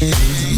Yeah.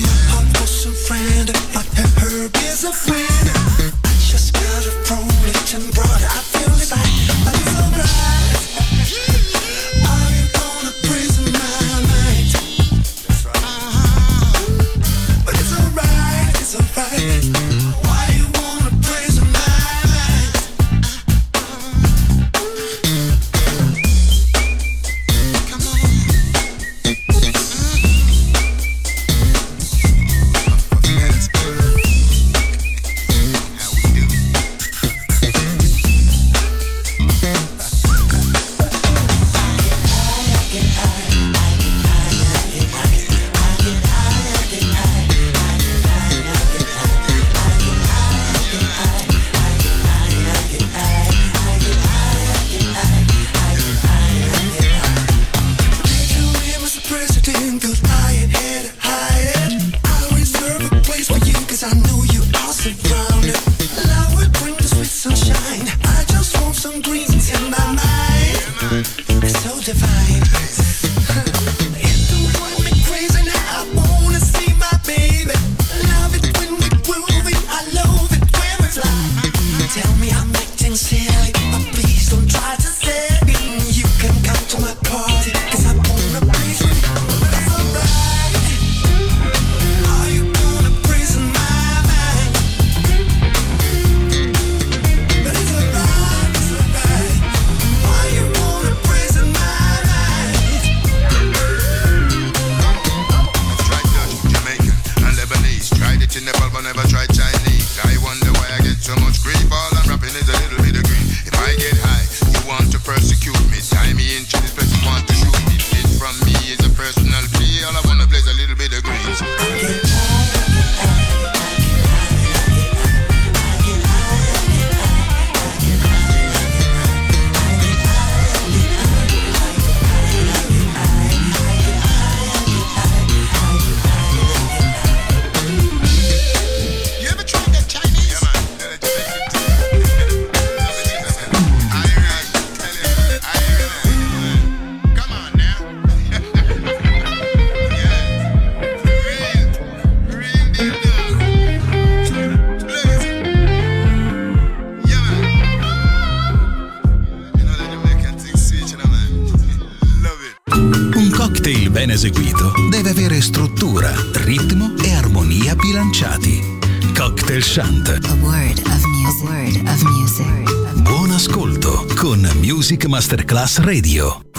Masterclass Radio.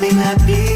May not be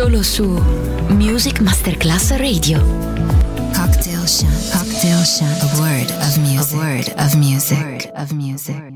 Solo su Music Masterclass Radio. Cocktail Shant. Cocktail Shant. A word of music. A word of music. Of music.